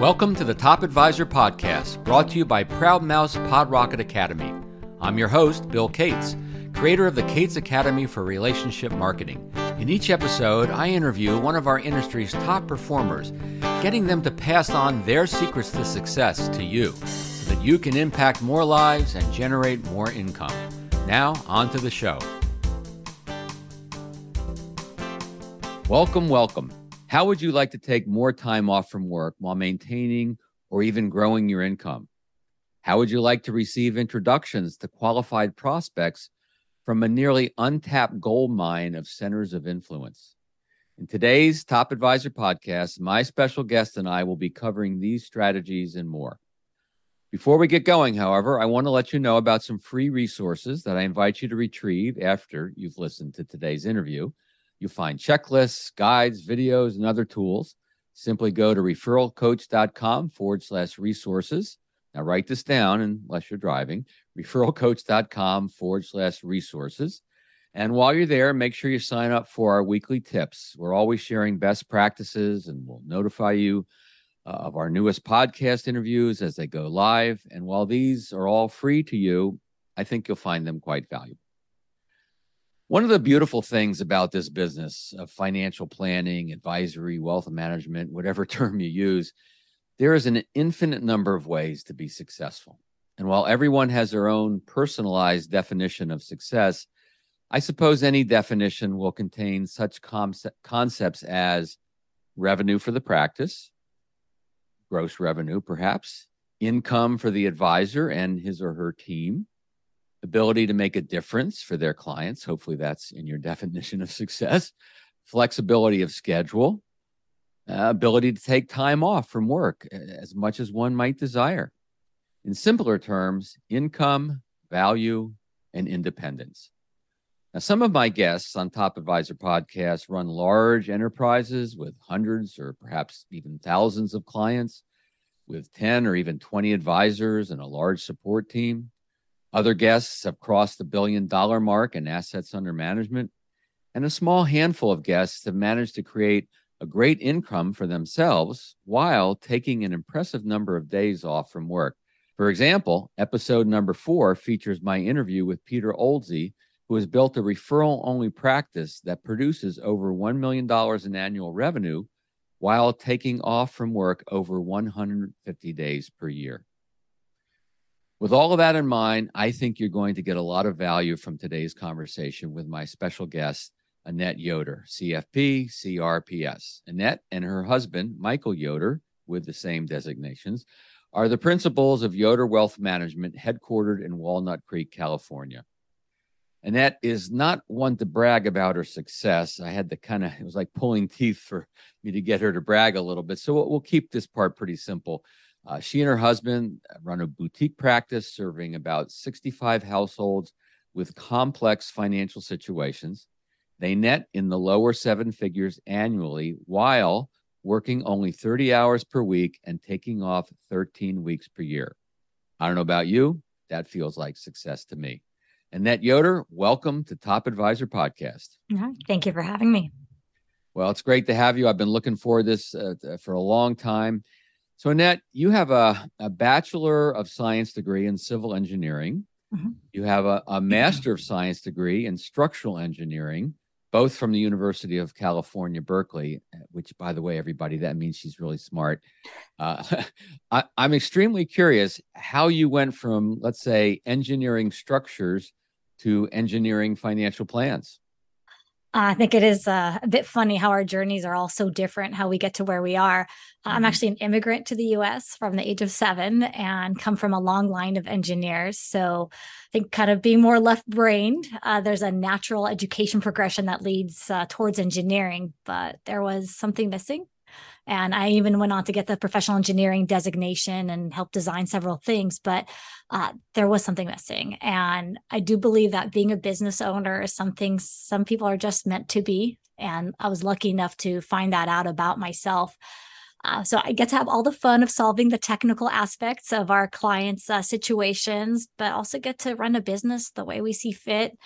Welcome to the Top Advisor Podcast, brought to you by Proudmouth Pod Rocket Academy. I'm your host, Bill Cates, creator of the Cates Academy for Relationship Marketing. In each episode, I interview one of our industry's top performers, getting them to pass on their secrets to success to you so that you can impact more lives and generate more income. Now, on to the show. Welcome, welcome. How would you like to take more time off from work while maintaining or even growing your income? How would you like to receive introductions to qualified prospects from a nearly untapped gold mine of centers of influence? In today's Top Advisor podcast, my special guest and I will be covering these strategies and more. Before we get going, however, I want to let you know about some free resources that I invite you to retrieve after you've listened to today's interview. You'll find checklists, guides, videos, and other tools. Simply go to referralcoach.com forward slash resources. Now, write this down unless you're driving referralcoach.com forward slash resources. And while you're there, make sure you sign up for our weekly tips. We're always sharing best practices and we'll notify you uh, of our newest podcast interviews as they go live. And while these are all free to you, I think you'll find them quite valuable. One of the beautiful things about this business of financial planning, advisory, wealth management, whatever term you use, there is an infinite number of ways to be successful. And while everyone has their own personalized definition of success, I suppose any definition will contain such concepts as revenue for the practice, gross revenue, perhaps, income for the advisor and his or her team, ability to make a difference for their clients. Hopefully, that's in your definition of success. Flexibility of schedule, uh, ability to take time off from work as much as one might desire. In simpler terms, income, value, and independence. Now, some of my guests on Top Advisor podcast run large enterprises with hundreds or perhaps even thousands of clients, with 10 or even 20 advisors and a large support team. Other guests have crossed the billion dollar mark in assets under management, and a small handful of guests have managed to create a great income for themselves while taking an impressive number of days off from work. For example, episode number four features my interview with Peter Oldsey, who has built a referral only practice that produces over $1 million in annual revenue while taking off from work over 150 days per year. With all of that in mind, I think you're going to get a lot of value from today's conversation with my special guest, Annette Yoder, CFP, CRPS. Annette and her husband, Michael Yoder, with the same designations, are the principals of Yoder Wealth Management, headquartered in Walnut Creek, California. Annette is not one to brag about her success. I had to kind of, it was like pulling teeth for me to get her to brag a little bit. So we'll, keep this part pretty simple. Uh, she and her husband run a boutique practice serving about 65 households with complex financial situations. They net in the lower seven figures annually while working only 30 hours per week and taking off 13 weeks per year. I don't know about you, that feels like success to me. Annette Yoder, welcome to Top Advisor Podcast. Thank you for having me. Well, it's great to have you. I've been looking for this uh, for a long time. So, Annette, you have a, a Bachelor of Science degree in civil engineering. Mm-hmm. You have a, a Master of Science degree in structural engineering, both from the University of California, Berkeley, which, by the way, everybody, that means she's really smart. Uh, I, I'm extremely curious how you went from, let's say, engineering structures to engineering financial plans. I think it is uh, a bit funny how our journeys are all so different, how we get to where we are. Mm-hmm. I'm actually an immigrant to the US from the age of seven and come from a long line of engineers. So I think kind of being more left brained, uh, there's a natural education progression that leads uh, towards engineering, but there was something missing. And I even went on to get the professional engineering designation and help design several things, but uh, there was something missing. And I do believe that being a business owner is something some people are just meant to be. And I was lucky enough to find that out about myself. Uh, so I get to have all the fun of solving the technical aspects of our clients' uh, situations, but also get to run a business the way we see fit,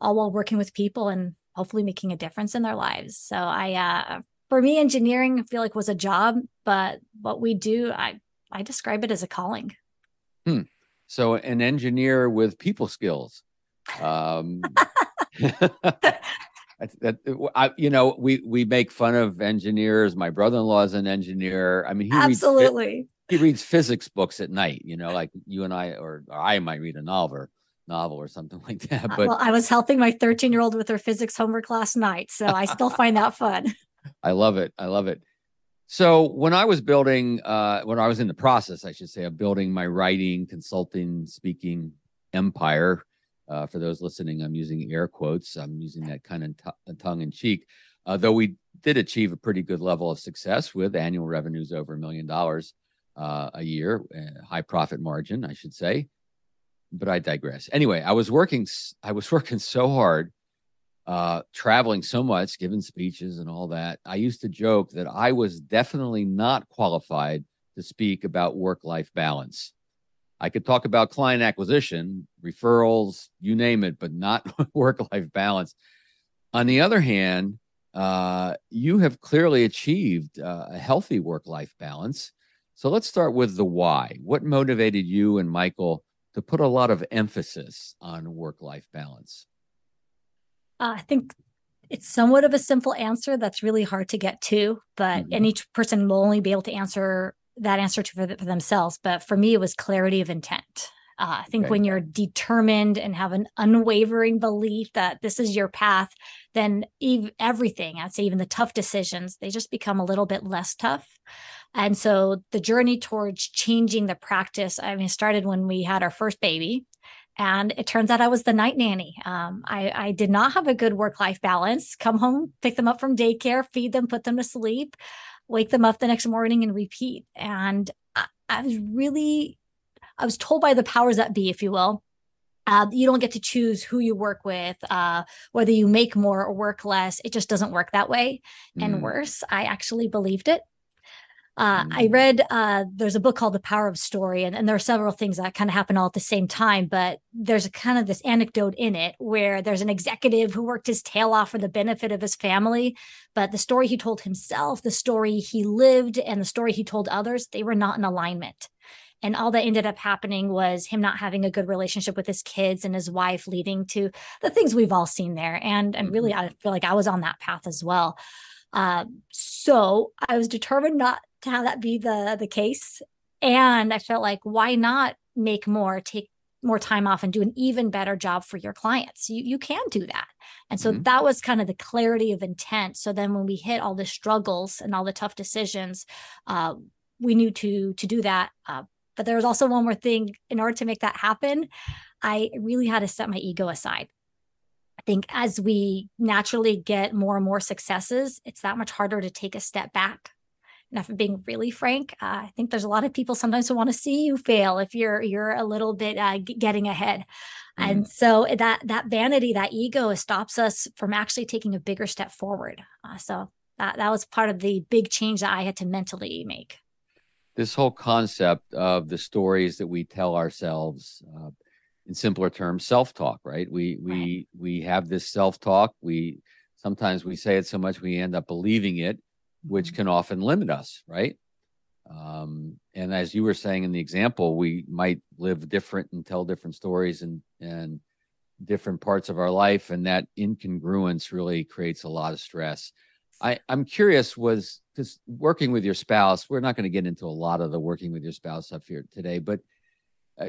all while working with people and hopefully making a difference in their lives. So I uh, for me, engineering I feel like was a job, but what we do, I I describe it as a calling. Hmm. So an engineer with people skills. Um, that, I, you know, we we make fun of engineers. My brother-in-law is an engineer. I mean, he absolutely. Reads, he reads physics books at night. You know, like you and I, or, or I might read a novel novel or something like that. Uh, but well, I was helping my 13 year old with her physics homework last night, so I still find that fun. I love it. I love it. So when I was building, uh, when I was in the process, I should say, of building my writing, consulting, speaking empire. Uh, for those listening, I'm using air quotes. I'm using that kind of t- tongue in cheek. Uh, though we did achieve a pretty good level of success with annual revenues over a million dollars uh, a year, high profit margin, I should say but I digress. Anyway, I was working. I was working so hard, uh, traveling so much, giving speeches and all that. I used to joke that I was definitely not qualified to speak about work-life balance. I could talk about client acquisition, referrals, you name it, but not work-life balance. On the other hand, uh, you have clearly achieved uh, a healthy work-life balance. So let's start with the why. What motivated you and Michael? to put a lot of emphasis on work life balance? Uh, I think it's somewhat of a simple answer that's really hard to get to, but mm-hmm. and each person will only be able to answer that answer to for, for themselves. But for me, it was clarity of intent. Uh, I think when you're determined and have an unwavering belief that this is your path, then ev- everything, I'd say even the tough decisions, they just become a little bit less tough. And so the journey towards changing the practice, I mean, started when we had our first baby. And it turns out I was the night nanny. Um, I, I did not have a good work life balance. Come home, pick them up from daycare, feed them, put them to sleep, wake them up the next morning and repeat. And I, I was really, I was told by the powers that be, if you will, uh, you don't get to choose who you work with, uh, whether you make more or work less. It just doesn't work that way. Mm. And worse, I actually believed it. Uh, I mm. read uh, there's a book called The Power of Story, and, and there are several things that kind of happen all at the same time. But there's a kind of this anecdote in it where there's an executive who worked his tail off for the benefit of his family, but the story he told himself, the story he lived, and the story he told others, they were not in alignment. And all that ended up happening was him not having a good relationship with his kids and his wife, leading to the things we've all seen there. And and really, mm-hmm. I feel like I was on that path as well. Um, so I was determined not to have that be the the case, and I felt like why not make more, take more time off, and do an even better job for your clients. You you can do that, and so mm-hmm. that was kind of the clarity of intent. So then when we hit all the struggles and all the tough decisions, uh, we knew to to do that. Uh, but there was also one more thing. In order to make that happen, I really had to set my ego aside. I think as we naturally get more and more successes, it's that much harder to take a step back. And if I'm being really frank, uh, I think there's a lot of people sometimes who want to see you fail if you're you're a little bit uh, getting ahead, mm-hmm. and so that that vanity, that ego, stops us from actually taking a bigger step forward. Uh, so that that was part of the big change that I had to mentally make. This whole concept of the stories that we tell ourselves uh, in simpler terms self-talk right we we right. we have this self-talk we sometimes we say it so much we end up believing it which mm-hmm. can often limit us right um, and as you were saying in the example we might live different and tell different stories and and different parts of our life and that incongruence really creates a lot of stress i i'm curious was because working with your spouse we're not going to get into a lot of the working with your spouse stuff here today but uh,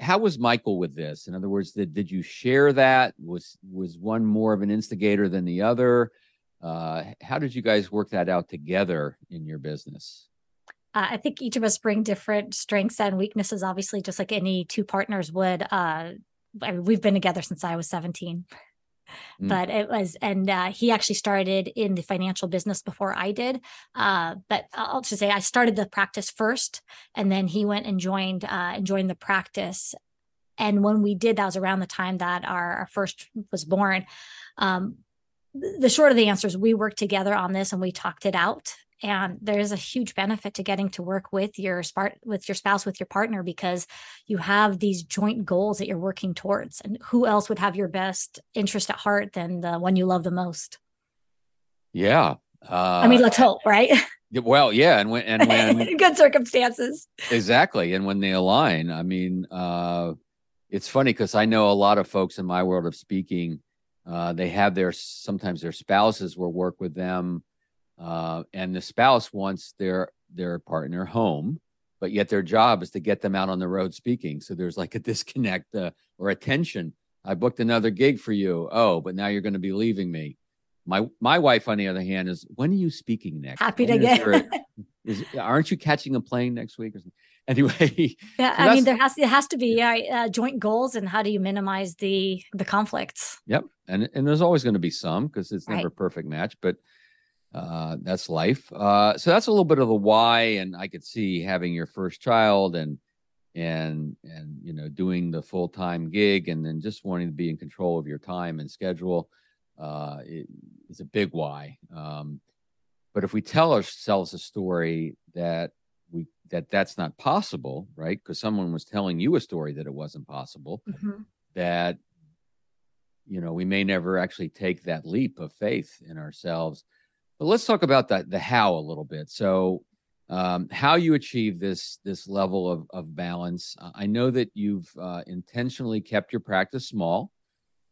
how was Michael with this? In other words, did, did you share that? Was was one more of an instigator than the other? Uh, how did you guys work that out together in your business? Uh, I think each of us bring different strengths and weaknesses, obviously, just like any two partners would. Uh, I mean, we've been together since I was 17. Mm. But it was, and uh, he actually started in the financial business before I did. Uh, but I'll just say I started the practice first, and then he went and joined uh, and joined the practice. And when we did, that was around the time that our, our first was born. Um, the short of the answer is we worked together on this and we talked it out and there's a huge benefit to getting to work with your spart with your spouse with your partner because you have these joint goals that you're working towards and who else would have your best interest at heart than the one you love the most yeah Uh, I mean, let's hope, right? Well, yeah, and when and when good circumstances, exactly, and when they align, I mean, uh, it's funny because I know a lot of folks in my world of speaking. Uh, they have their sometimes their spouses will work with them, uh, and the spouse wants their their partner home, but yet their job is to get them out on the road speaking. So there's like a disconnect uh, or a tension. I booked another gig for you. Oh, but now you're going to be leaving me. My my wife, on the other hand, is when are you speaking next? Happy to get. is, aren't you catching a plane next week or something? Anyway, yeah, so I mean, there has it has to be uh, joint goals, and how do you minimize the the conflicts? Yep, and and there's always going to be some because it's never right. a perfect match, but uh, that's life. Uh, so that's a little bit of the why, and I could see having your first child and and and you know doing the full time gig, and then just wanting to be in control of your time and schedule uh, is a big why. Um, but if we tell ourselves a story that that that's not possible, right? Because someone was telling you a story that it wasn't possible, mm-hmm. that you know we may never actually take that leap of faith in ourselves. But let's talk about that the how a little bit. So um, how you achieve this this level of, of balance. I know that you've uh, intentionally kept your practice small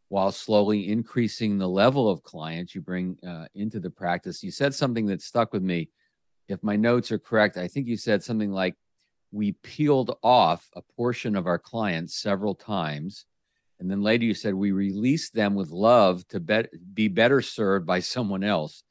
while slowly increasing the level of clients you bring uh, into the practice. You said something that stuck with me. If my notes are correct, I think you said something like, We peeled off a portion of our clients several times. And then later you said, We released them with love to be, be better served by someone else.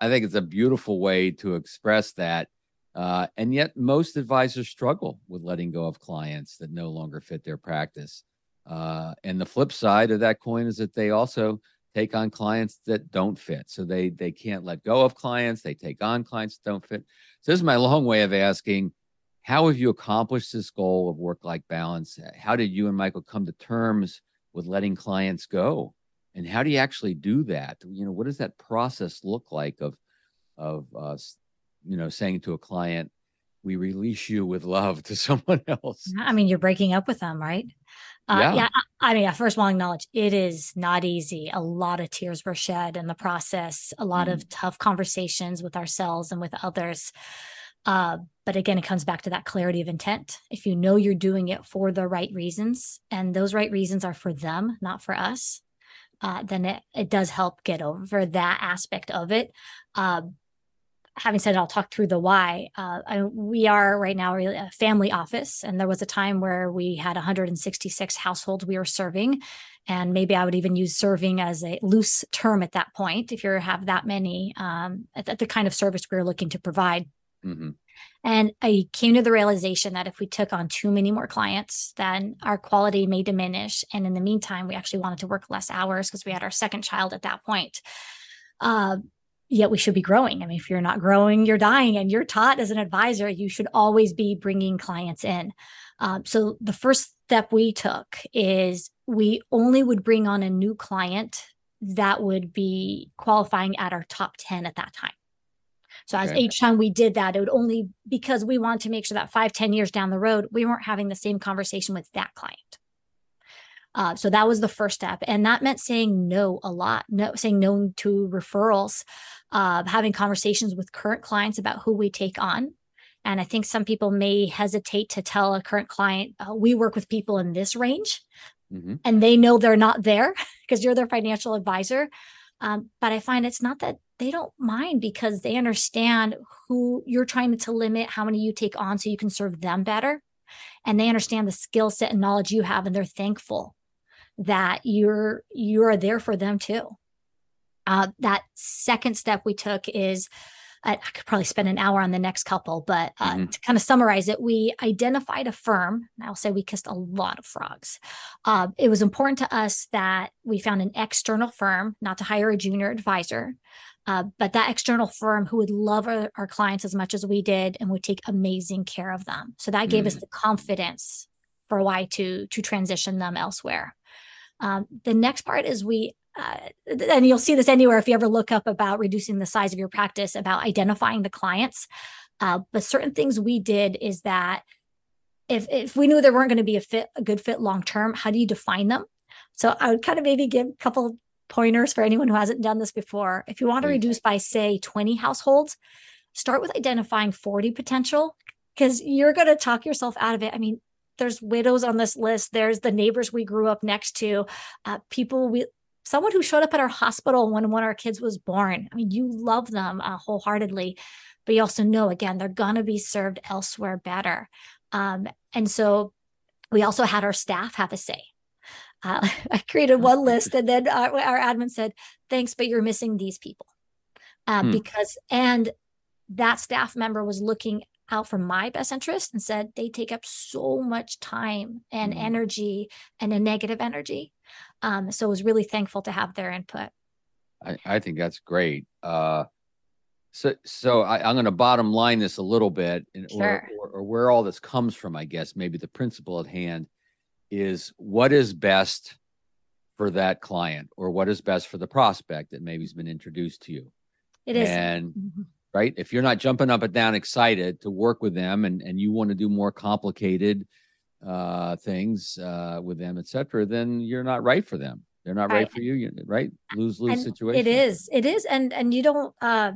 I think it's a beautiful way to express that. Uh, and yet, most advisors struggle with letting go of clients that no longer fit their practice. Uh, and the flip side of that coin is that they also take on clients that don't fit. So they they can't let go of clients. They take on clients that don't fit. So this is my long way of asking, how have you accomplished this goal of work-life balance? How did you and Michael come to terms with letting clients go? And how do you actually do that? You know, what does that process look like of of uh, you know saying to a client, we release you with love to someone else? I mean, you're breaking up with them, right? Uh, yeah. yeah. I mean, I first want to acknowledge it is not easy. A lot of tears were shed in the process, a lot mm. of tough conversations with ourselves and with others. Uh, but again, it comes back to that clarity of intent. If you know you're doing it for the right reasons, and those right reasons are for them, not for us, uh, then it, it does help get over that aspect of it. Uh, having said it, I'll talk through the why. Uh, I, we are right now a family office, and there was a time where we had 166 households we were serving, and maybe I would even use serving as a loose term at that point. If you have that many, um, at, the kind of service we are looking to provide. Mm-hmm. And I came to the realization that if we took on too many more clients, then our quality may diminish. And in the meantime, we actually wanted to work less hours because we had our second child at that point. Uh, yet we should be growing. I mean, if you're not growing, you're dying. And you're taught as an advisor, you should always be bringing clients in. Um, so the first step we took is we only would bring on a new client that would be qualifying at our top 10 at that time. So as okay. each time we did that, it would only because we wanted to make sure that five, ten years down the road, we weren't having the same conversation with that client. Uh, so that was the first step. And that meant saying no a lot, no, saying no to referrals, uh, having conversations with current clients about who we take on. And I think some people may hesitate to tell a current client, uh, we work with people in this range. Mm-hmm. And they know they're not there because you're their financial advisor. Um, but I find it's not that they don't mind because they understand who you're trying to limit, how many you take on so you can serve them better. And they understand the skill set and knowledge you have, and they're thankful that you're you're there for them too. Uh, that second step we took is I, could probably spend an hour on the next couple, but uh, mm-hmm. to kind of summarize it, we identified a firm. I'll say we kissed a lot of frogs. Uh, it was important to us that we found an external firm, not to hire a junior advisor, uh, but that external firm who would love our, our, clients as much as we did and would take amazing care of them. So that gave mm-hmm. us mm. the confidence for why to to transition them elsewhere. Um, the next part is we, uh, and you'll see this anywhere if you ever look up about reducing the size of your practice, about identifying the clients. Uh, but certain things we did is that if if we knew there weren't going to be a fit, a good fit long term, how do you define them? So I would kind of maybe give a couple pointers for anyone who hasn't done this before. If you want to Please. reduce by, say, 20 households, start with identifying 40 potential because you're going to talk yourself out of it. I mean, there's widows on this list. There's the neighbors we grew up next to, uh, people we, someone who showed up at our hospital when one of our kids was born. I mean, you love them uh, wholeheartedly, but you also know again they're gonna be served elsewhere better. Um, and so we also had our staff have a say. Uh, I created one list, and then our, our, admin said, "Thanks, but you're missing these people," um, hmm. because and that staff member was looking out for my best interest and said they take up so much time and mm-hmm. energy and a negative energy. Um, so I was really thankful to have their input. I, I think that's great. Uh, so, so I, am going to bottom line this a little bit, sure. or, or, or where all this comes from. I guess maybe the principle at hand is what is best for that client, or what is best for the prospect that maybe has been introduced to you. It is, and mm-hmm right? If you're not jumping up and down excited to work with them and, and you want to do more complicated uh, things uh, with them, et cetera, then you're not right for them. They're not right, right for you, right? Lose lose situation. It is. It is. And and you don't. Uh,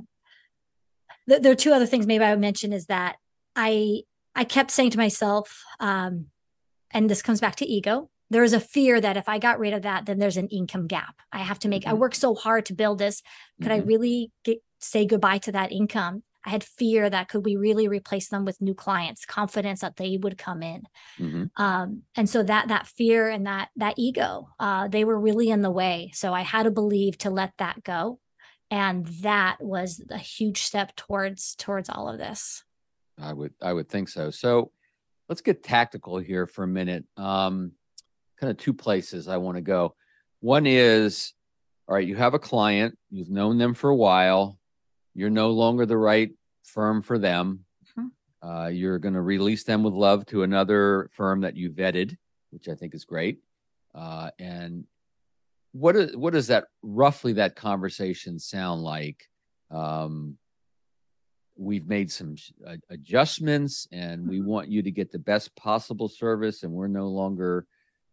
th- there are two other things maybe I would mention is that I I kept saying to myself, um, and this comes back to ego. There is a fear that if I got rid of that, then there's an income gap. I have to make. Mm-hmm. I work so hard to build this. Could mm-hmm. I really get say goodbye to that income. I had fear that could we really replace them with new clients, confidence that they would come in. Mm-hmm. Um, and so that that fear and that that ego, uh, they were really in the way. So I had to believe to let that go. And that was a huge step towards towards all of this. I would I would think so. So let's get tactical here for a minute. Um, kind of two places I want to go. One is all right, you have a client, you've known them for a while, you're no longer the right firm for them. Mm-hmm. Uh, you're going to release them with love to another firm that you vetted, which I think is great. Uh, and what is what does that roughly that conversation sound like? Um, we've made some uh, adjustments, and we mm-hmm. want you to get the best possible service, and we're no longer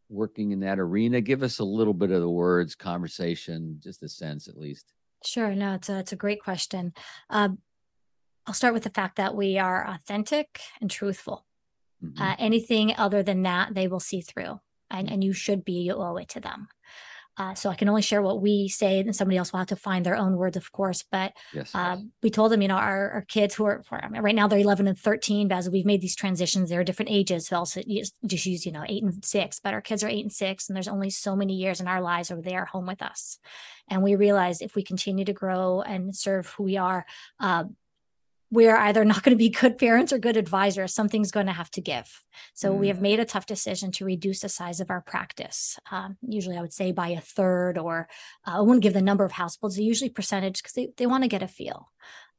working in that arena. Give us a little bit of the words, conversation, just a sense at least. Sure. No, it's a, it's a great question. Uh, I'll start with the fact that we are authentic and truthful. Mm-hmm. Uh, anything other than that, they will see through, and, and you should be, you owe it to them. Uh, so I can only share what we say, and somebody else will have to find their own words, of course. But yes, uh, yes. we told them, you know, our, our kids who are I mean, right now they're 11 and 13. But as we've made these transitions, they're different ages. So also just use, you know, eight and six, but our kids are eight and six, and there's only so many years in our lives where they are home with us. And we realize if we continue to grow and serve who we are, uh, we're either not going to be good parents or good advisors. Something's going to have to give. So mm. we have mm. made a tough decision to reduce the size of our practice. Um, usually, I would say by a third, or uh, I wouldn't give the number of households, usually percentage, because they, they want to get a feel.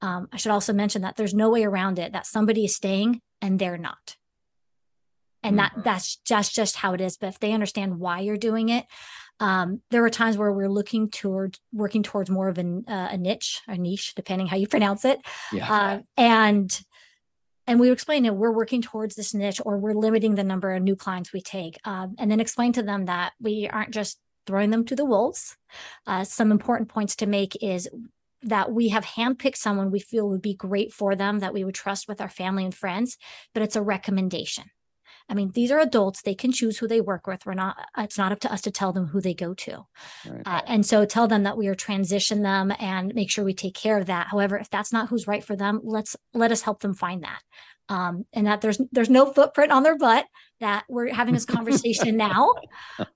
Um, I should also mention that there's no way around it that somebody is staying and they're not. And mm. that that's just just how it is. But if they understand why you're doing it, um, there were times where we're looking toward working towards more of an, uh, a niche, a niche, depending how you pronounce it. Yeah. Uh, and and we explain that we're working towards this niche or we're limiting the number of new clients we take um, and then explain to them that we aren't just throwing them to the wolves uh, some important points to make is that we have handpicked someone we feel would be great for them that we would trust with our family and friends but it's a recommendation I mean, these are adults; they can choose who they work with. We're not; it's not up to us to tell them who they go to. Right. Uh, and so, tell them that we are transition them and make sure we take care of that. However, if that's not who's right for them, let's let us help them find that um, and that there's there's no footprint on their butt that we're having this conversation now.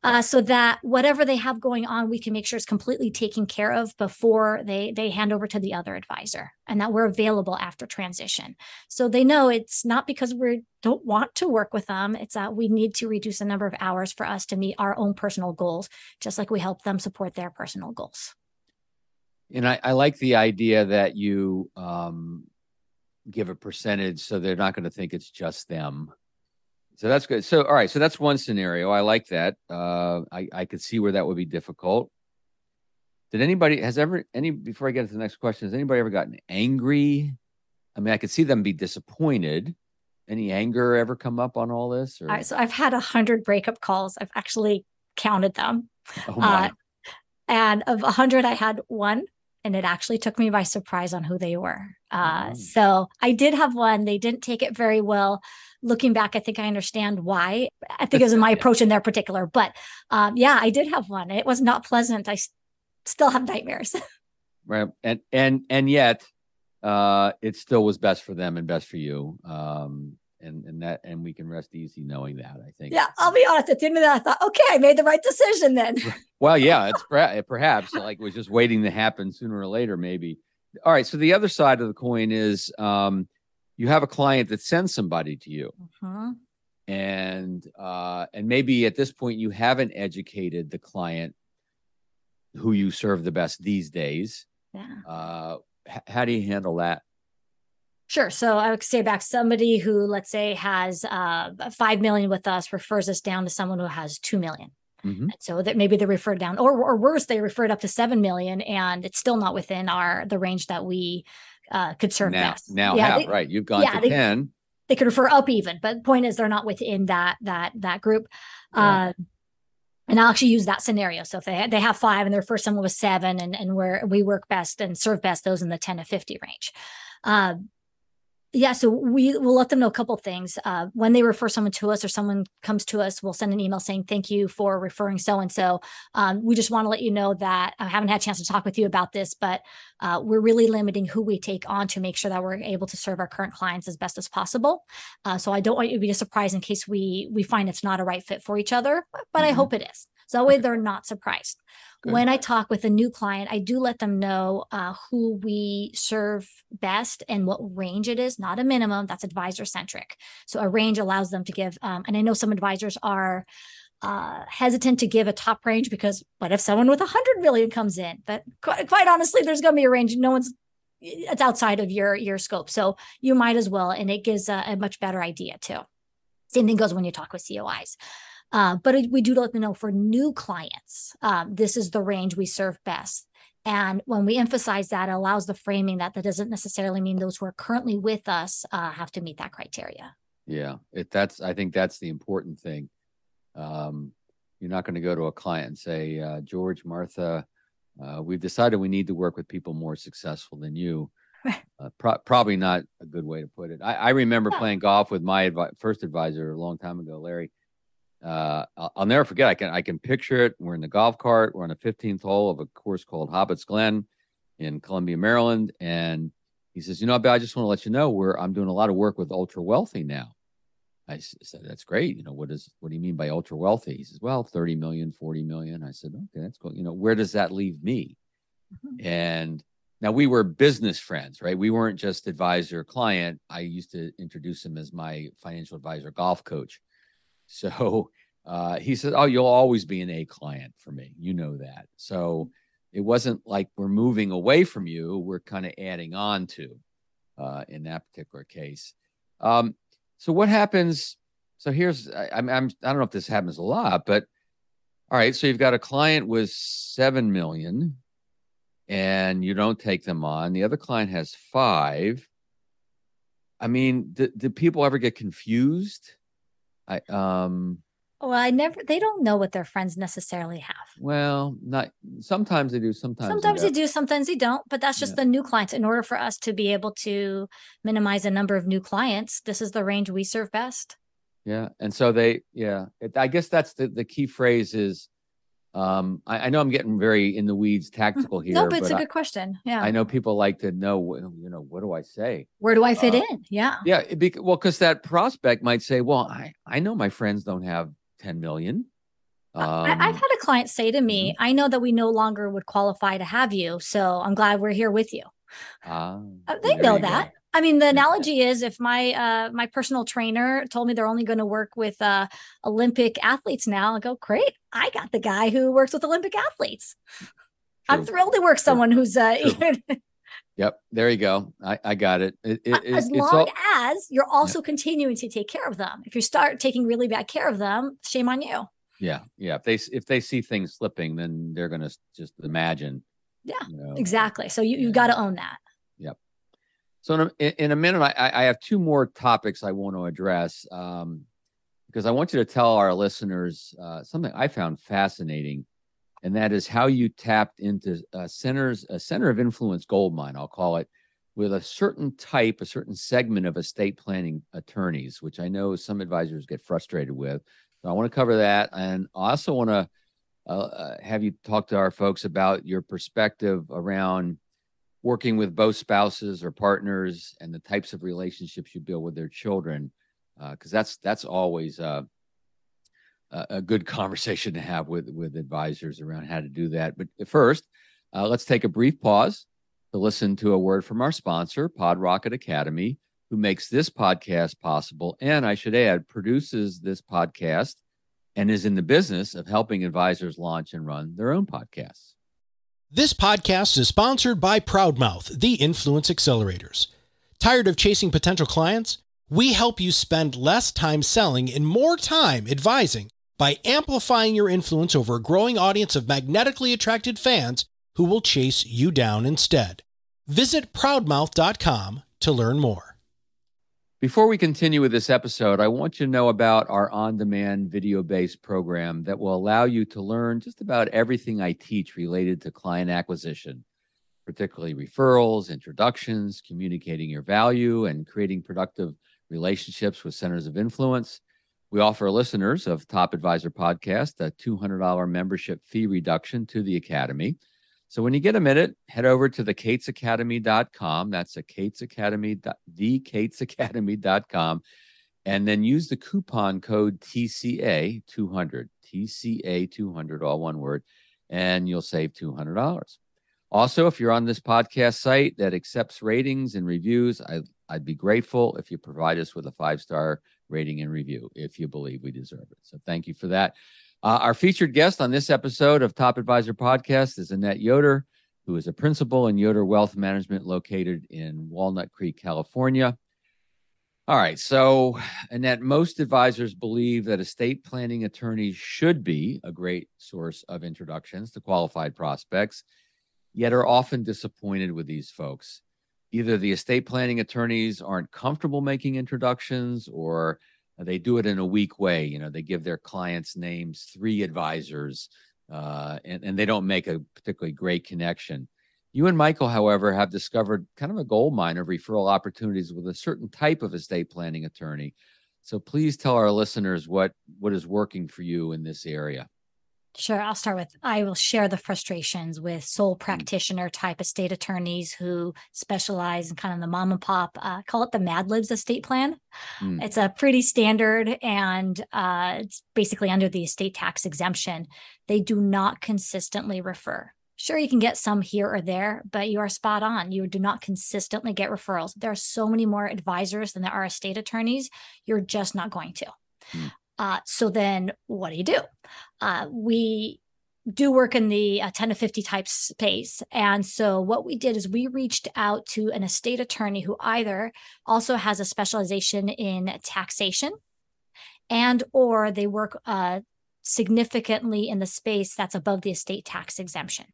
Uh, so that whatever they have going on we can make sure it's completely taken care of before they they hand over to the other advisor and that we're available after transition. So they know it's not because we don't want to work with them it's that we need to reduce the number of hours for us to meet our own personal goals just like we help them support their personal goals. And I, I like the idea that you um, give a percentage so they're not going to think it's just them. So that's good. So all right, so that's one scenario. I like that. Uh, I I could see where that would be difficult. Did anybody has ever any before I get to the next question? Has anybody ever gotten angry? I mean, I could see them be disappointed. Any anger ever come up on all this? Or? so I've had a hundred breakup calls. I've actually counted them. Oh uh, And of a 100, I had one. And it actually took me by surprise on who they were. Uh, Oh. So I did have one. They didn't take it very well. Looking back, I think I understand why. I think it was my approach in their particular. But um, yeah, I did have one. It was not pleasant. I s- still have nightmares. Right. And and and yet uh it still was best for them and best for you. Um and and that and we can rest easy knowing that, I think. yeah, I'll be honest. At the end of that, I thought, okay, I made the right decision then. Well, yeah, it's perhaps like it was just waiting to happen sooner or later, maybe. All right. So the other side of the coin is um, you have a client that sends somebody to you, Mhm. and uh, and maybe at this point you haven't educated the client who you serve the best these days. Yeah. Uh, h- how do you handle that? Sure. So I would say back somebody who, let's say, has uh, five million with us refers us down to someone who has two million. Mhm. So that maybe they're referred down, or or worse, they referred up to seven million, and it's still not within our the range that we uh, could serve Now, best. now, yeah, how they, right? You've gone yeah, to they- ten. they could refer up even, but the point is they're not within that that that group. Yeah. Uh, and I'll actually use that scenario. So if they they have five and their first someone was seven, and and where we work best and serve best those in the ten to fifty range. Uh, yeah, so we will let them know a couple things. Uh, when they refer someone to us or someone comes to us, we'll send an email saying thank you for referring so and so. Um, We just want to let you know that I haven't had a chance to talk with you about this, but uh, we're really limiting who we take on to make sure that we're able to serve our current clients as best as possible. Uh, so I don't want you to be surprised in case we we find it's not a right fit for each other, but I Mhm. hope it is. So that way they're not surprised. Good. When I talk with a new client, I do let them know uh, who we serve best and what range it is, not a minimum. That's advisor centric. So a range allows them to give. Um, and I know some advisors are uh, hesitant to give a top range because what if someone with a hundred million comes in? But quite, quite honestly, there's going to be a range. No one's it's outside of your your scope, so you might as well, and it gives a, a much better idea too. Same thing goes when you talk with COIs. Uh, but it- we do let them know for new clients, um, this is the range we serve best. And when we emphasize that, it allows the framing that that doesn't necessarily mean those who are currently with us uh, have to meet that criteria. Yeah, it that's I think that's the important thing. Um, you're not going to go to a client and say, uh, George, Martha, uh, we've decided we need to work with people more successful than you. Uh, pro- probably not a good way to put it. I, I remember Yeah. playing golf with my advi- first advisor a long time ago, Larry. Uh, I'll, I'll never forget. I can I can picture it. We're in the golf cart. We're on the 15th hole of a course called Hobbits Glen in Columbia, Maryland, and he says, "You know, Bill, I just want to let you know we're I'm doing a lot of work with ultra wealthy now." I said, "That's great. You know, what is what do you mean by ultra wealthy?" He says, "Well, 30 million, 40 million." I said, "Okay, that's cool. You know, where does that leave me?" Mhm. And now we were business friends, right? We weren't just advisor client. I used to introduce him as my financial advisor golf coach. So uh, he said, "Oh, you'll always be an A client for me. You know that." So it wasn't like we're moving away from you. We're kind of adding on to uh, in that particular case. Um, so what happens? So here's I, I'm, I don't know if this happens a lot, but all right. So you've got a client with seven million, and you don't take them on. The other client has five. I mean, do, do people ever get confused? I um Well, I never, they don't know what their friends necessarily have. well not sometimes they do sometimes Sometimes they they do, sometimes they don't, but that's just Yeah. the new clients. In order for us to be able to minimize the number of new clients, this is the range we serve best. Yeah, and so they, yeah, it, I guess that's the the key phrase is, um, I, I know I'm getting very in the weeds tactical here, no, but it's a I- good question. Yeah. I know people like to know, you know, what do I say? Where do I fit Uh, in? Yeah. Yeah, it bec well, because that prospect might say, well, I I know my friends don't have 10 million. I- I, I've Um, had a client say to me, I know that we no longer would qualify to have you. So I'm glad we're here with you. ah, Uh, they know that. go. I mean, the analogy is if my uh my personal trainer told me they're only going to work with uh Olympic athletes now, I go, great. I got the guy who works with Olympic athletes. I'm thrilled to work someone who's uh Yep, there you go. I I got it. It, it, as long all, as you're also continuing to take care of them. If you start taking really bad care of them, shame on you. yeah, yeah. If they if they see things slipping, then they're gonna just imagine. Yeah, you know, Exactly. So you you Yeah. got to own that. So in a, in- a minute, I- I, have two more topics I want to address um, because I want you to tell our listeners uh, something I found fascinating, and that is how you tapped into uh, centers, a center of influence gold mine, I'll call it, with a certain type, a certain segment of estate planning attorneys, which I know some advisors get frustrated with. So I want to cover that. And I also want to uh, uh, have you talk to our folks about your perspective around working with both spouses or partners and the types of relationships you build with their children because uh, that's that's always uh, a good conversation to have with with advisors around how to do that. But first uh, let's take a brief pause to listen to a word from our sponsor pod rocket academy who makes this podcast possible and i should add produces this podcast and is in the business of helping advisors launch and run their own podcasts this podcast is sponsored by Proudmouth, the Influence Accelerators. Tired of chasing potential clients? We help you spend less time selling and more time advising by amplifying your influence over a growing audience of magnetically attracted fans who will chase you down instead. Visit proudmouth.com to learn more. Before we continue with this episode, I want you to know about our on demand video based program that will allow you to learn just about everything I teach related to client acquisition, particularly referrals, introductions, communicating your value, and creating productive relationships with centers of influence. We offer listeners of Top Advisor Podcast a $200 membership fee reduction to the Academy. So when you get a minute, head over to thecatesacademy.com. That's the Cates Academy, thecatesacademy.com, and then use the coupon code TCA200, TCA200, all one word, and you'll save $200. Also, if you're on this podcast site that accepts ratings and reviews, I, I'd be grateful if you provide us with a five star rating and review if you believe we deserve it. So thank you for that. Uh, our featured guest on this episode of Top Advisor Podcast is Annette Yoder, who is a principal in Yoder Wealth Management located in Walnut Creek, California. All right. So, Annette, most advisors believe that estate planning attorneys should be a great source of introductions to qualified prospects, yet are often disappointed with these folks. Either the estate planning attorneys aren't comfortable making introductions or they do it in a weak way. You know, they give their clients names, three advisors, uh, and, and they don't make a particularly great connection. You and Michael, however, have discovered kind of a gold mine of referral opportunities with a certain type of estate planning attorney. So please tell our listeners what what is working for you in this area. Sure. I'll start with I will share the frustrations with sole mm. practitioner type estate attorneys who specialize in kind of the mom and pop, uh, call it the Mad Libs estate plan. Mm. It's a pretty standard and uh, it's basically under the estate tax exemption. They do not consistently refer. Sure, you can get some here or there, but you are spot on. You do not consistently get referrals. There are so many more advisors than there are estate attorneys. You're just not going to. Mm. Uh, so then what do you do? Uh, we do work in the uh, 10 to 50 type space. And so what we did is we reached out to an estate attorney who either also has a specialization in taxation and or they work uh, significantly in the space that's above the estate tax exemption.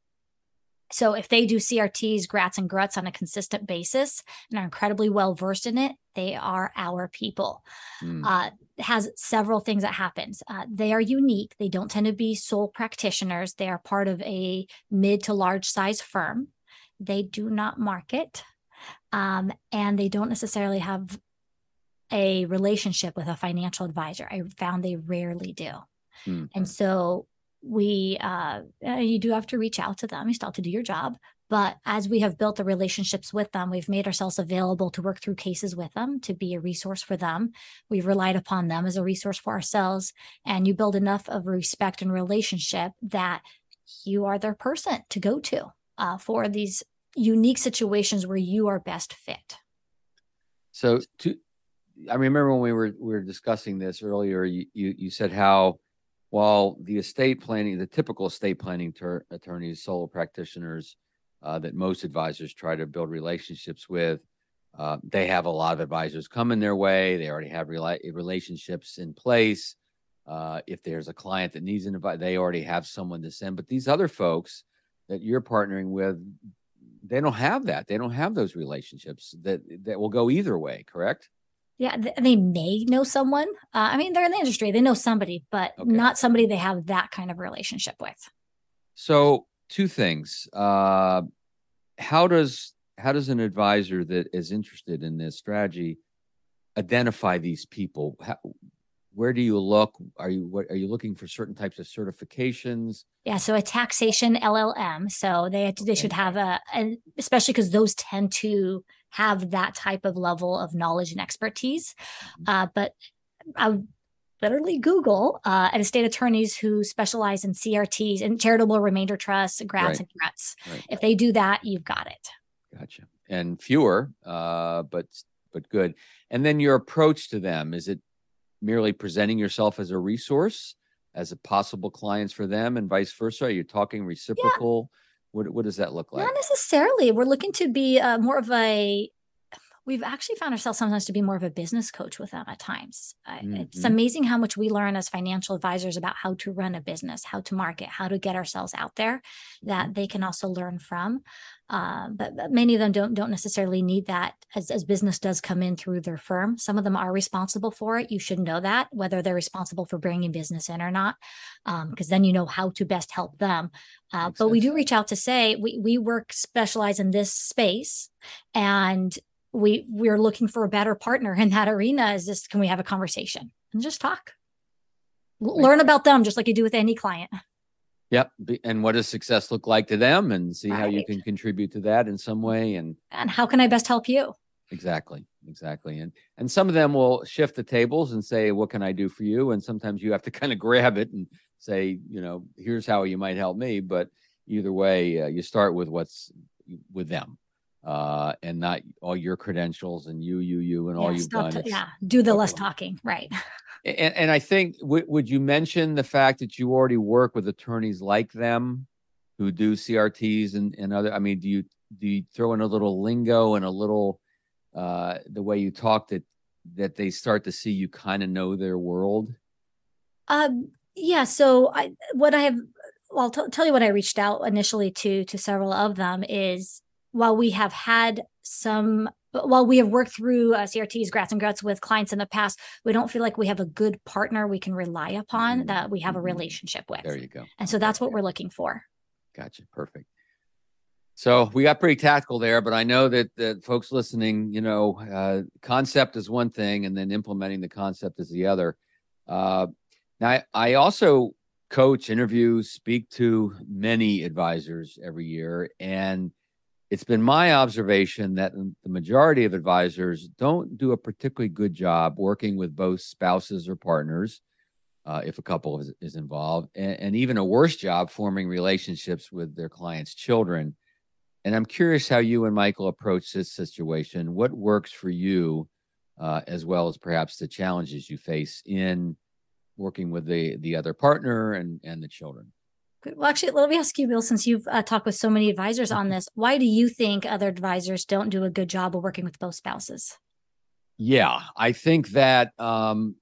So if they do CRTs, GRATs, and GRUTs on a consistent basis and are incredibly well versed in it, they are our people. Mm. Uh, has several things that happens. Uh, they are unique. They don't tend to be sole practitioners. They are part of a mid to large size firm. They do not market, um, and they don't necessarily have a relationship with a financial advisor. I found they rarely do. Mm. And so we uh, uh, you do have to reach out to them. You still have to do your job. But as we have built the relationships with them we've made ourselves available to work through cases with them to be a resource for them. We've relied upon them as a resource for ourselves. And you build enough of respect and relationship that you are their person to go to uh, for these unique situations where you are best fit. So to i remember when we were we were discussing this earlier you you, you said how while the estate planning, the typical estate planning ter- attorneys, solo practitioners uh, that most advisors try to build relationships with, uh, they have a lot of advisors coming their way. They already have rela- relationships in place. Uh, if there's a client that needs an advice, they already have someone to send. But these other folks that you're partnering with, they don't have that. They don't have those relationships that that will go either way. Correct? Yeah, they may know someone. Uh, I mean, they're in the industry; they know somebody, but okay. not somebody they have that kind of relationship with. So two things. Uh, how does how does an advisor that is interested in this strategy identify these people? How, where do you look? Are you what are you looking for certain types of certifications? Yeah, so a taxation LLM. So they they should have a, a especially because those tend to have that type of level of knowledge and expertise. Mm-hmm. Uh, but I literally Google uh, and estate attorneys who specialize in CRTs and charitable remainder trusts, GRATs right. and GRUTs. Right. If they do that, you've got it. Gotcha. And fewer, uh, but but good. And then your approach to them is it merely presenting yourself as a resource, as a possible clients for them, and vice versa? Are you talking reciprocal? Yeah. What what does that look like? Not necessarily. We're looking to be uh, more of a we've actually found ourselves sometimes to be more of a business coach with them at times. Mm-hmm. It's amazing how much we learn as financial advisors about how to run a business, how to market, how to get ourselves out there that they can also learn from. Uh, but, but, many of them don't don't necessarily need that as, as business does come in through their firm. Some of them are responsible for it. You should know that whether they're responsible for bringing business in or not, because um, then you know how to best help them. Uh, but we do reach out to say we we work specialize in this space, and we we're looking for a better partner in that arena is this can we have a conversation and just talk? Learn about them just like you do with any client. Yep. And what does success look like to them and see right. how you can contribute to that in some way and and how can i best help you? Exactly. Exactly. And and some of them will shift the tables and say what can i do for you? And sometimes you have to kind of grab it and say you know here's how you might help me. But either way uh, you start with what's with them uh, and not all your credentials and you, you, you, and yeah, all you've done. To, yeah, do the less talking, right? And, and I think, w- would you mention the fact that you already work with attorneys like them who do CRTs and, and other? I mean, do you do you throw in a little lingo and a little uh, the way you talk that that they start to see you kind of know their world? Um, yeah. So I what I have, well, I'll t- tell you what I reached out initially to to several of them is while we have had some while we have worked through uh, CRTs, GRATs and GRUTs with clients in the past, we don't feel like we have a good partner we can rely upon mm-hmm. that we have a mm-hmm. relationship with. There you go. And so that's what we're looking for. Gotcha. Perfect. So we got pretty tactical there, but I know that that folks listening, you know, uh, concept is one thing, and then implementing the concept is the other. Uh, now, I, I also coach, interview, speak to many advisors every year, and it's been my observation that the majority of advisors don't do a particularly good job working with both spouses or partners uh, if a couple is, is involved and, and, even a worse job forming relationships with their clients children and i'm curious how you and michael approach this situation what works for you uh, as well as perhaps the challenges you face in working with the the other partner and and the children. Well, actually, let me ask you, Bill, since you've uh, talked with so many advisors on this, why do you think other advisors don't do a good job of working with both spouses? Yeah, I think that. Um,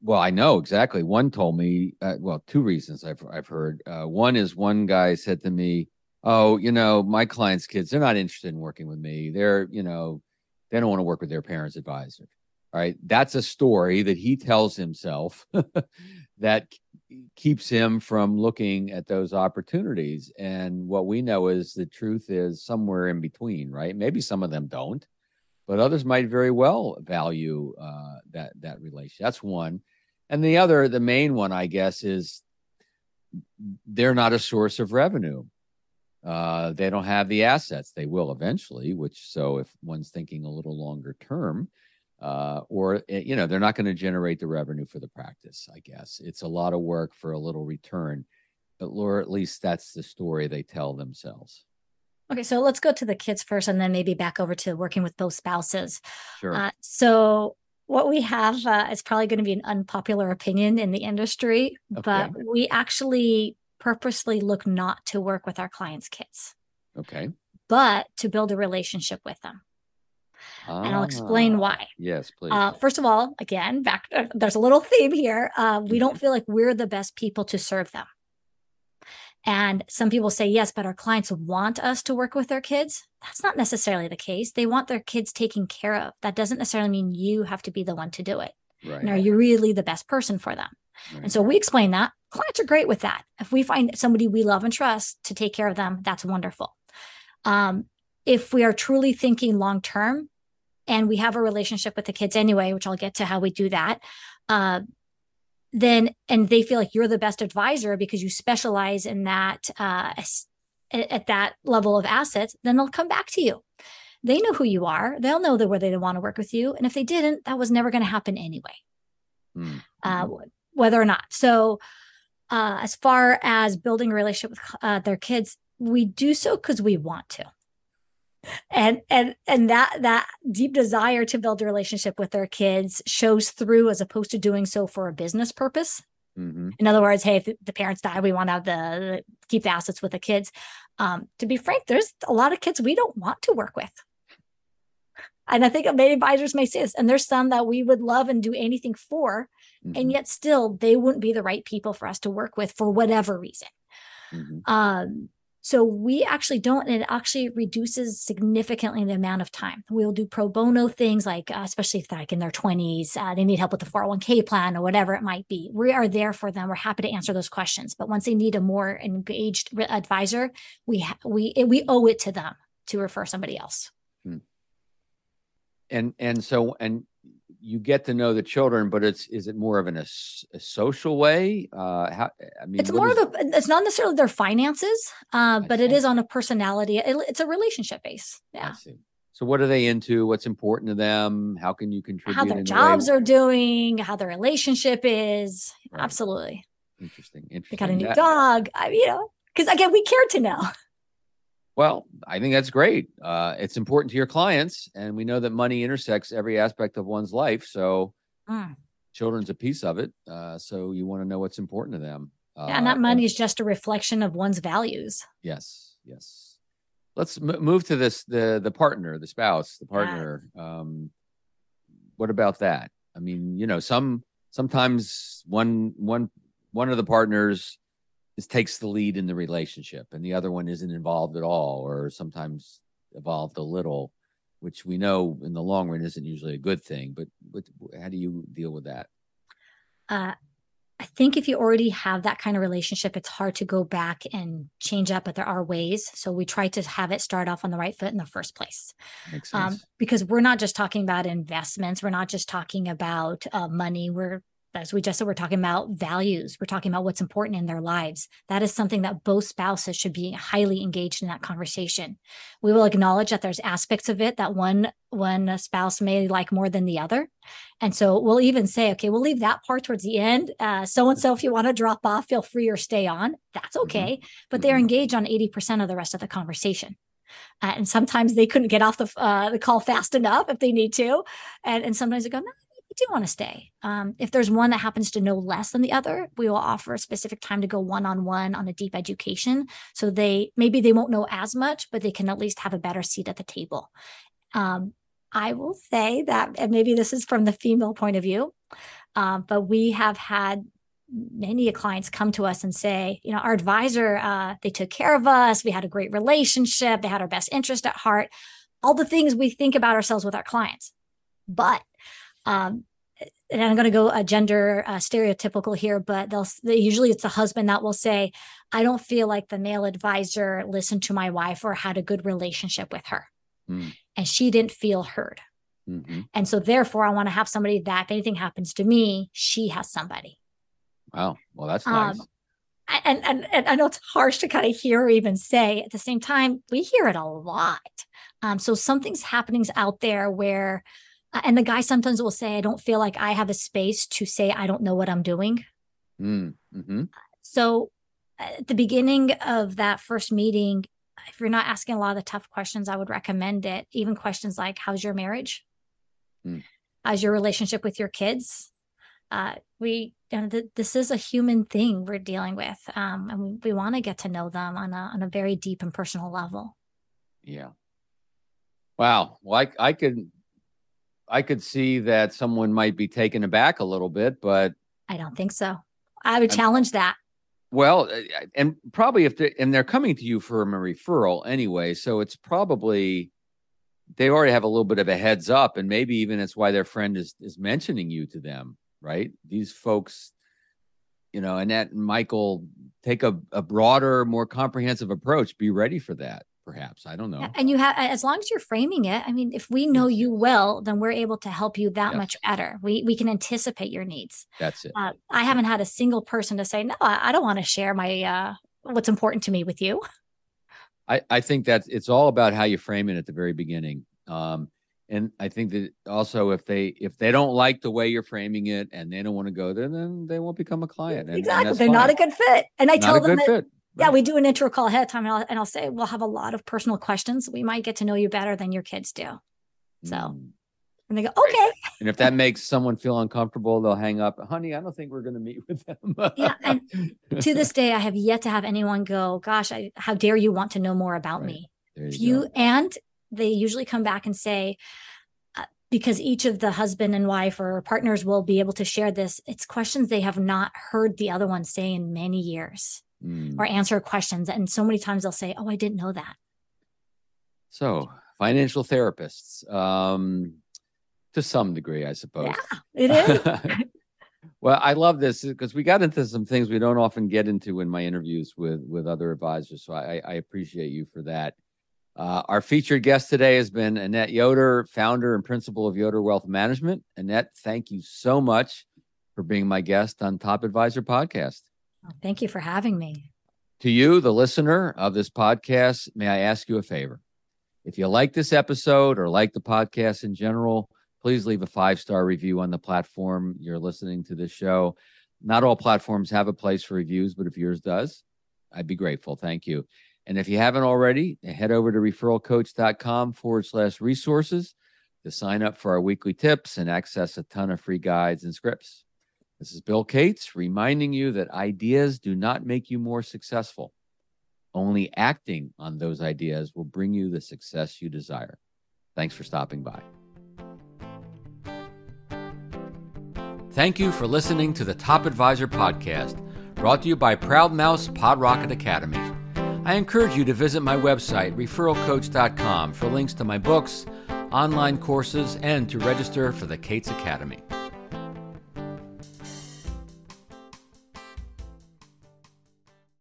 well, I know exactly. One told me. Uh, well, two reasons I've I've heard. Uh, one is one guy said to me, "Oh, you know, my clients' kids, they're not interested in working with me. They're, you know, they don't want to work with their parents' advisor." Right. That's a story that he tells himself that keeps him from looking at those opportunities. And what we know is the truth is somewhere in between, right? Maybe some of them don't, but others might very well value uh, that that relation. That's one. And the other, the main one, I guess, is they're not a source of revenue. Uh, they don't have the assets. They will eventually. Which so, if one's thinking a little longer term, uh, or eh, you know they're not going to generate the revenue for the practice i guess. It's a lot of work for a little return but or at least that's the story they tell themselves. Okay so let's go to the kids first and then maybe back over to working with both spouses. Sure. Uh, so what we have uh, is probably going to be an unpopular opinion in the industry okay. but we actually purposely look not to work with our clients kids. Okay. But to build a relationship with them Ah, and I'll explain ah, why. Yes, please. Uh, first of all, again, back uh, there's a little theme here. Uh, we don't mm-hmm. feel like we're the best people to serve them. And some people say, yes, but our clients want us to work with their kids. That's not necessarily the case. They want their kids taken care of. That doesn't necessarily mean you have to be the one to do it. Right. And are you really the best person for them? Right. And so we explain that clients are great with that. If we find somebody we love and trust to take care of them, that's wonderful. Um, if we are truly thinking long term and we have a relationship with the kids anyway, which I'll get to how we do that, uh, then and they feel like you're the best advisor because you specialize in that uh, at that level of assets, then they'll come back to you. They know who you are. They'll know that where they want to work with you. And if they didn't, that was never going to happen anyway, mm-hmm. uh, whether or not. So, uh, as far as building a relationship with uh, their kids, we do so because we want to and and and that that deep desire to build a relationship with their kids shows through as opposed to doing so for a business purpose mm-hmm. in other words hey if the parents die we want to have the, keep the assets with the kids um, to be frank there's a lot of kids we don't want to work with and i think many advisors may say this and there's some that we would love and do anything for mm-hmm. and yet still they wouldn't be the right people for us to work with for whatever reason mm-hmm. um, so we actually don't, and it actually reduces significantly the amount of time. We'll do pro bono things like, uh, especially if they're like in their 20s, uh, they need help with the 401k plan or whatever it might be. We are there for them. We're happy to answer those questions. But once they need a more engaged advisor, we ha- we we owe it to them to refer somebody else. Hmm. And and so and you get to know the children, but it's is it more of an a, a social way? Uh, how I mean, it's more is... of a. It's not necessarily their finances, uh, but it is on a personality. It, it's a relationship base. Yeah. So what are they into? What's important to them? How can you contribute? How their jobs are doing? How their relationship is? Right. Absolutely. Interesting. Interesting. They got a new that, dog. I, you know, because again, we care to know. Well, I think that's great. Uh, it's important to your clients, and we know that money intersects every aspect of one's life. So, mm. children's a piece of it. Uh, so, you want to know what's important to them. Uh, yeah, and that money and, is just a reflection of one's values. Yes, yes. Let's m- move to this the the partner, the spouse, the partner. Yes. Um, what about that? I mean, you know, some sometimes one one one of the partners is takes the lead in the relationship and the other one isn't involved at all or sometimes involved a little which we know in the long run isn't usually a good thing but, but how do you deal with that? Uh, i think if you already have that kind of relationship it's hard to go back and change up but there are ways. So we try to have it start off on the right foot in the first place. Um, because we're not just talking about investments. We're not just talking about uh, money. We're as we just said, we're talking about values. We're talking about what's important in their lives. That is something that both spouses should be highly engaged in that conversation. We will acknowledge that there's aspects of it that one one spouse may like more than the other, and so we'll even say, okay, we'll leave that part towards the end. So and so, if you want to drop off, feel free or stay on. That's mm-hmm. okay, mm-hmm. but they're mm-hmm. engaged on eighty percent of the rest of the conversation. Uh, and sometimes they couldn't get off the uh, the call fast enough if they need to, and and sometimes they go, no, do want to stay. Um, if there's one that happens to know less than the other, we will offer a specific time to go one on one on a deep education. So they maybe they won't know as much, but they can at least have a better seat at the table. Um, I will say that, and maybe this is from the female point of view, uh, but we have had many clients come to us and say, you know, our advisor, uh, they took care of us. We had a great relationship. They had our best interest at heart. All the things we think about ourselves with our clients. But um, and I'm going to go a gender uh, stereotypical here, but they'll they, usually it's a husband that will say, "I don't feel like the male advisor listened to my wife or had a good relationship with her, mm. and she didn't feel heard." Mm-hmm. And so, therefore, I want to have somebody that if anything happens to me, she has somebody. Wow. Well, that's nice. Um, and, and, and I know it's harsh to kind of hear or even say. At the same time, we hear it a lot. Um, so something's happening out there where and the guy sometimes will say, I don't feel like I have a space to say, I don't know what I'm doing. Mm, mm-hmm. So at the beginning of that first meeting, if you're not asking a lot of the tough questions, I would recommend it. Even questions like, How's your marriage? Mm. How's your relationship with your kids? Uh, we you know, th- this is a human thing we're dealing with, um, and we, we want to get to know them on a on a very deep and personal level. Yeah. Wow. Well, I I could I could see that someone might be taken aback a little bit, but I don't think so. I would challenge that. Well, uh, and probably if they and they're coming to you for a referral anyway, so it's probably they already have a little bit of a heads up, and maybe even it's why their friend is is mentioning you to them, right? These folks, you know, Annette and Michael take a, a broader, more comprehensive approach. Be ready for that, perhaps. I don't know. And you have, as long as you're framing it, I mean, if we know you well, then we're able to help you that Yes. much better. We we can anticipate your needs. That's it. Uh, I haven't had a single person to say, no, I, I don't want to share my uh, what's important to me with you. I, I think that it's all about how you frame it at the very beginning. Um, and I think that also if they if they don't like the way you're framing it and they don't want to go there, then they won't become a client. And- and exactly, that's they're not a good fit. And I Not tell a them good that fit. Yeah, we do an intro call ahead of time, and I'll, and I'll say we'll have a lot of personal questions. We might get to know you better than your kids do. So, Mm. and they go, okay, And if that makes someone feel uncomfortable, they'll hang up. Honey, I don't think we're going to meet with them. Yeah, and to this day, I have yet to have anyone go, "Gosh, I, how dare you want to know more about Right. me?" There If you you and they usually come back and say, uh, because each of the husband and wife or partners will be able to share this. It's questions they have not heard the other one say in many years. Mm. or answer questions, and so many times they'll say, "Oh, I didn't know that." So, financial therapists, um, to some degree, I suppose. Yeah, it is. well, I love this because we got into some things we don't often get into in my interviews with with other advisors. So I, I appreciate you for that. Uh, our featured guest today has been Annette Yoder, founder and principal of Yoder Wealth Management. Annette, thank you so much for being my guest on Top Advisor Podcast. Thank you for having me. To you, the listener of this podcast, may I ask you a favor? If you like this episode or like the podcast in general, please leave a five star review on the platform you're listening to this show. Not all platforms have a place for reviews, but if yours does, I'd be grateful. Thank you. And if you haven't already, head over to referralcoach.com forward slash resources to sign up for our weekly tips and access a ton of free guides and scripts. This is Bill Cates reminding you that ideas do not make you more successful. Only acting on those ideas will bring you the success you desire. Thanks for stopping by. Thank you for listening to the Top Advisor podcast, brought to you by Proudmouth Pod Rocket Academy. I encourage you to visit my website, referralcoach.com, for links to my books, online courses, and to register for the Cates Academy.